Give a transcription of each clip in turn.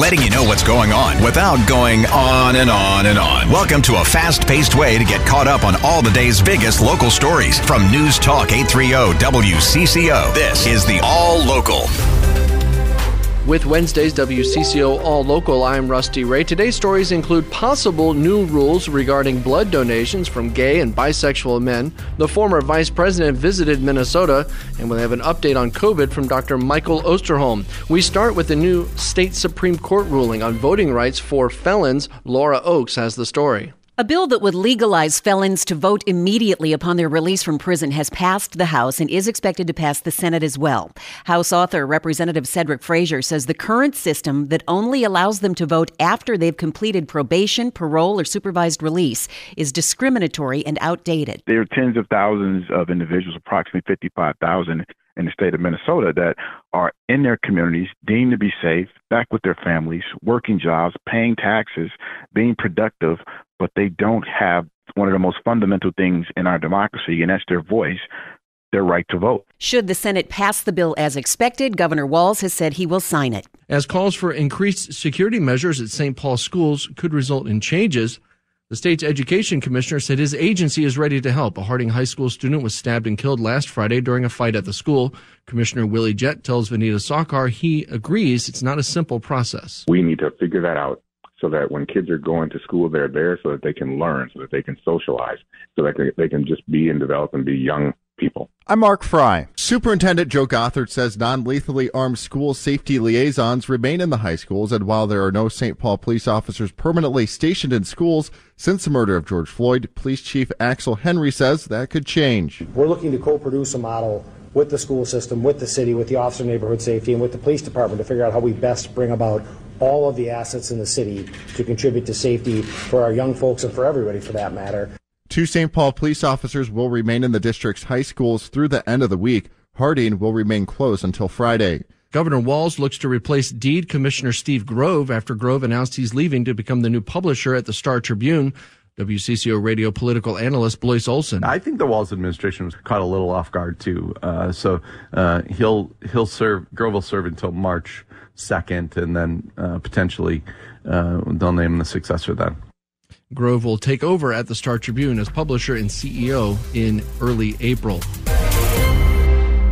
letting you know what's going on without going on and on and on. Welcome to a fast paced way to get caught up on all the day's biggest local stories from News Talk 830 WCCO. This is the All Local. With Wednesday's WCCO All Local, I'm Rusty Ray. Today's stories include possible new rules regarding blood donations from gay and bisexual men. The former vice president visited Minnesota, and we'll have an update on COVID from Dr. Michael Osterholm. We start with the new state Supreme Court ruling on voting rights for felons. Laura Oakes has the story. A bill that would legalize felons to vote immediately upon their release from prison has passed the House and is expected to pass the Senate as well. House author Representative Cedrick Frazier says the current system that only allows them to vote after they've completed probation, parole, or supervised release is discriminatory and outdated. There are tens of thousands of individuals, approximately 55,000 in the state of Minnesota that are in their communities, deemed to be safe, back with their families, working jobs, paying taxes, being productive, but they don't have one of the most fundamental things in our democracy, and that's their voice. Their right to vote. Should the Senate pass the bill as expected, Governor Walz has said he will sign it. As calls for increased security measures at St. Paul schools could result in changes, the state's education commissioner said his agency is ready to help. A Harding High School student was stabbed and killed last Friday during a fight at the school. Commissioner Willie Jett tells Vanita Sawkar he agrees it's not a simple process. We need to figure that out so that when kids are going to school, they're there so that they can learn, so that they can socialize, so that they can just be and develop and be young people. I'm Mark Fry. Superintendent Joe Gothard says non lethally armed school safety liaisons remain in the high schools, and while there are no St. Paul police officers permanently stationed in schools since the murder of George Floyd, Police Chief Axel Henry says that could change. We're looking to co produce a model with the school system, with the city, with the Office of Neighborhood Safety, and with the police department to figure out how we best bring about all of the assets in the city to contribute to safety for our young folks and for everybody for that matter. Two St. Paul police officers will remain in the district's high schools through the end of the week. Harding will remain closed until Friday. Governor Walz looks to replace DEED Commissioner Steve Grove after Grove announced he's leaving to become the new publisher at the Star Tribune. WCCO radio political analyst Blois Olson. I think the Walz administration was caught a little off guard too. Uh, so uh, he'll he'll serve Grove will serve until March second, and then uh, potentially uh, they'll name the successor then. Grove will take over at the Star Tribune as publisher and CEO in early April.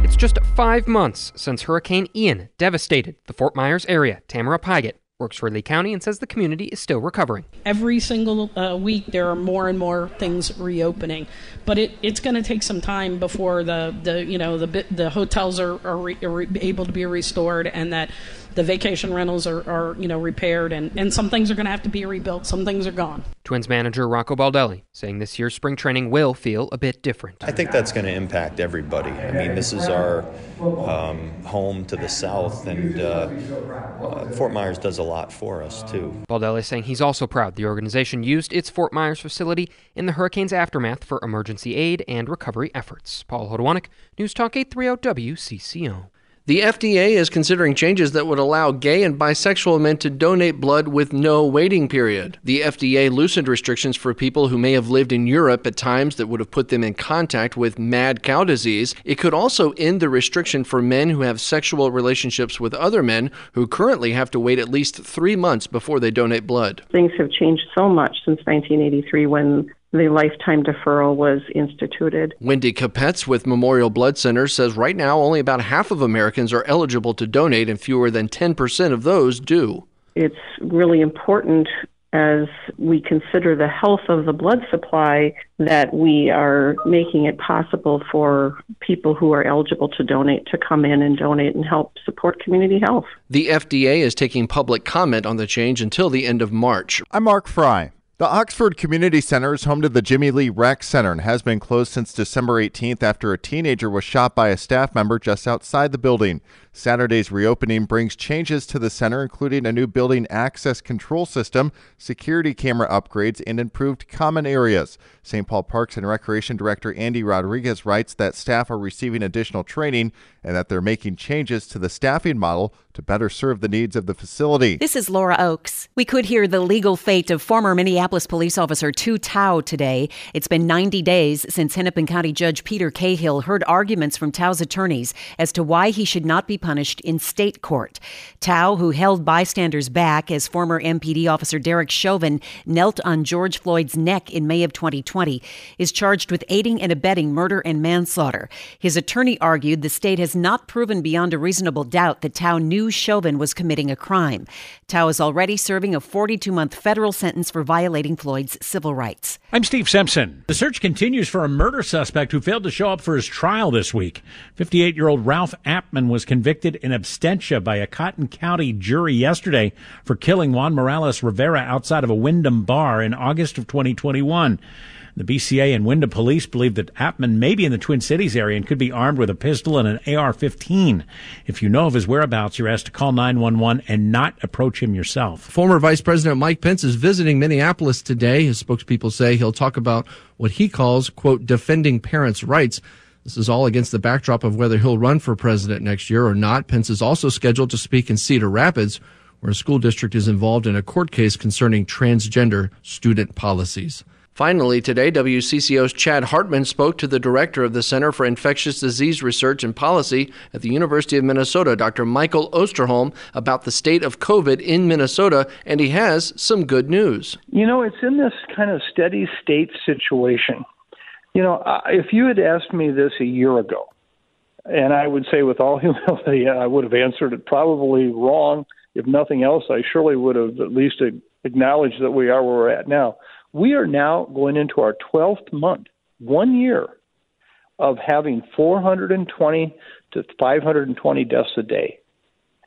It's just five months since Hurricane Ian devastated the Fort Myers area. Tamara Pygott works for Lee County and says the community is still recovering. Every single uh, week, there are more and more things reopening, but it, it's going to take some time before the, the you know the the hotels are, are, re, are able to be restored and that the vacation rentals are, are you know repaired and, and some things are going to have to be rebuilt some things are gone. Twins manager rocco baldelli saying this year's spring training will feel a bit different. I think that's going to impact everybody. I mean this is our um, home to the south and uh, uh, fort myers does a lot for us too. Baldelli saying he's also proud the organization used its fort myers facility in the hurricane's aftermath for emergency aid and recovery efforts. Paul hodowanik news talk 830 wcco the FDA is considering changes that would allow gay and bisexual men to donate blood with no waiting period. The FDA loosened restrictions for people who may have lived in Europe at times that would have put them in contact with mad cow disease. It could also end the restriction for men who have sexual relationships with other men who currently have to wait at least three months before they donate blood. Things have changed so much since 1983 when the lifetime deferral was instituted. Wendy Capetz with Memorial Blood Center says right now only about half of Americans are eligible to donate, and fewer than 10% of those do. It's really important as we consider the health of the blood supply that we are making it possible for people who are eligible to donate to come in and donate and help support community health. The FDA is taking public comment on the change until the end of March. I'm Mark Fry. The Oxford Community Center is home to the Jimmy Lee Rec Center and has been closed since December 18th after a teenager was shot by a staff member just outside the building. Saturday's reopening brings changes to the center, including a new building access control system, security camera upgrades, and improved common areas. St. Paul Parks and Recreation Director Andy Rodriguez writes that staff are receiving additional training and that they're making changes to the staffing model to better serve the needs of the facility. This is Laura Oakes. We could hear the legal fate of former Minneapolis Minneapolis police officer Tou Thao today. It's been 90 days since Hennepin County Judge Peter Cahill heard arguments from Thao's attorneys as to why he should not be punished in state court. Thao, who held bystanders back as former MPD officer Derek Chauvin knelt on George Floyd's neck in May of 2020, is charged with aiding and abetting murder and manslaughter. His attorney argued the state has not proven beyond a reasonable doubt that Thao knew Chauvin was committing a crime. Thao is already serving a 42 month federal sentence for violating Floyd's civil rights. I'm Steve Simpson. The search continues for a murder suspect who failed to show up for his trial this week. 58 year old Ralph Appman was convicted in absentia by a Cotton County jury yesterday for killing Juan Morales Rivera outside of a Windom bar in August of 2021. The BCA and Windom police believe that Appman may be in the Twin Cities area and could be armed with a pistol and an AR-15. If you know of his whereabouts, you're asked to call 911 and not approach him yourself. Former Vice President Mike Pence is visiting Minneapolis today. His spokespeople say he'll talk about what he calls, quote, defending parents' rights. This is all against the backdrop of whether he'll run for president next year or not. Pence is also scheduled to speak in Cedar Rapids, where a school district is involved in a court case concerning transgender student policies. Finally, today, WCCO's Chad Hartman spoke to the director of the Center for Infectious Disease Research and Policy at the University of Minnesota, Dr. Michael Osterholm, about the state of COVID in Minnesota, and he has some good news. You know, it's in this kind of steady state situation. You know, uh, if you had asked me this a year ago, and I would say with all humility, I would have answered it probably wrong. If nothing else, I surely would have at least acknowledged that we are where we're at now we are now going into our 12th month, one year of having 420 to 520 deaths a day.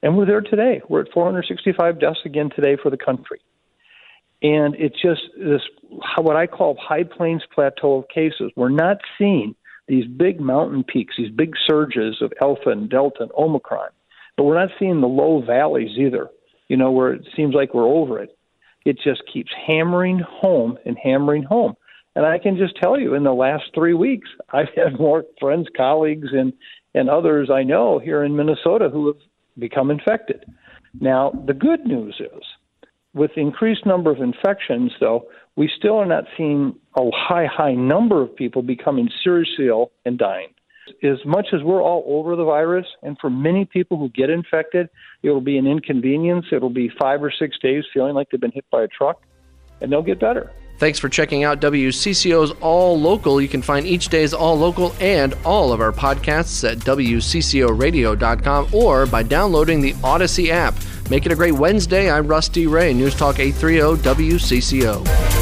And we're there today. We're at 465 deaths again today for the country. And it's just this, what I call high plains plateau of cases. We're not seeing these big mountain peaks, these big surges of Alpha and Delta and Omicron. But we're not seeing the low valleys either, you know, where it seems like we're over it it just keeps hammering home and hammering home. And I can just tell you, in the last three weeks, I've had more friends, colleagues, and and others I know here in Minnesota who have become infected. Now, the good news is, with the increased number of infections, though, we still are not seeing a high, high number of people becoming seriously ill and dying as much as we're all over the virus, and for many people who get infected, it'll be an inconvenience. It'll be five or six days feeling like they've been hit by a truck, and they'll get better. Thanks for checking out WCCO's All Local. You can find each day's All Local and all of our podcasts at WCCORadio.com or by downloading the Odyssey app. Make it a great Wednesday. I'm Rusty Ray, News Talk 830 WCCO.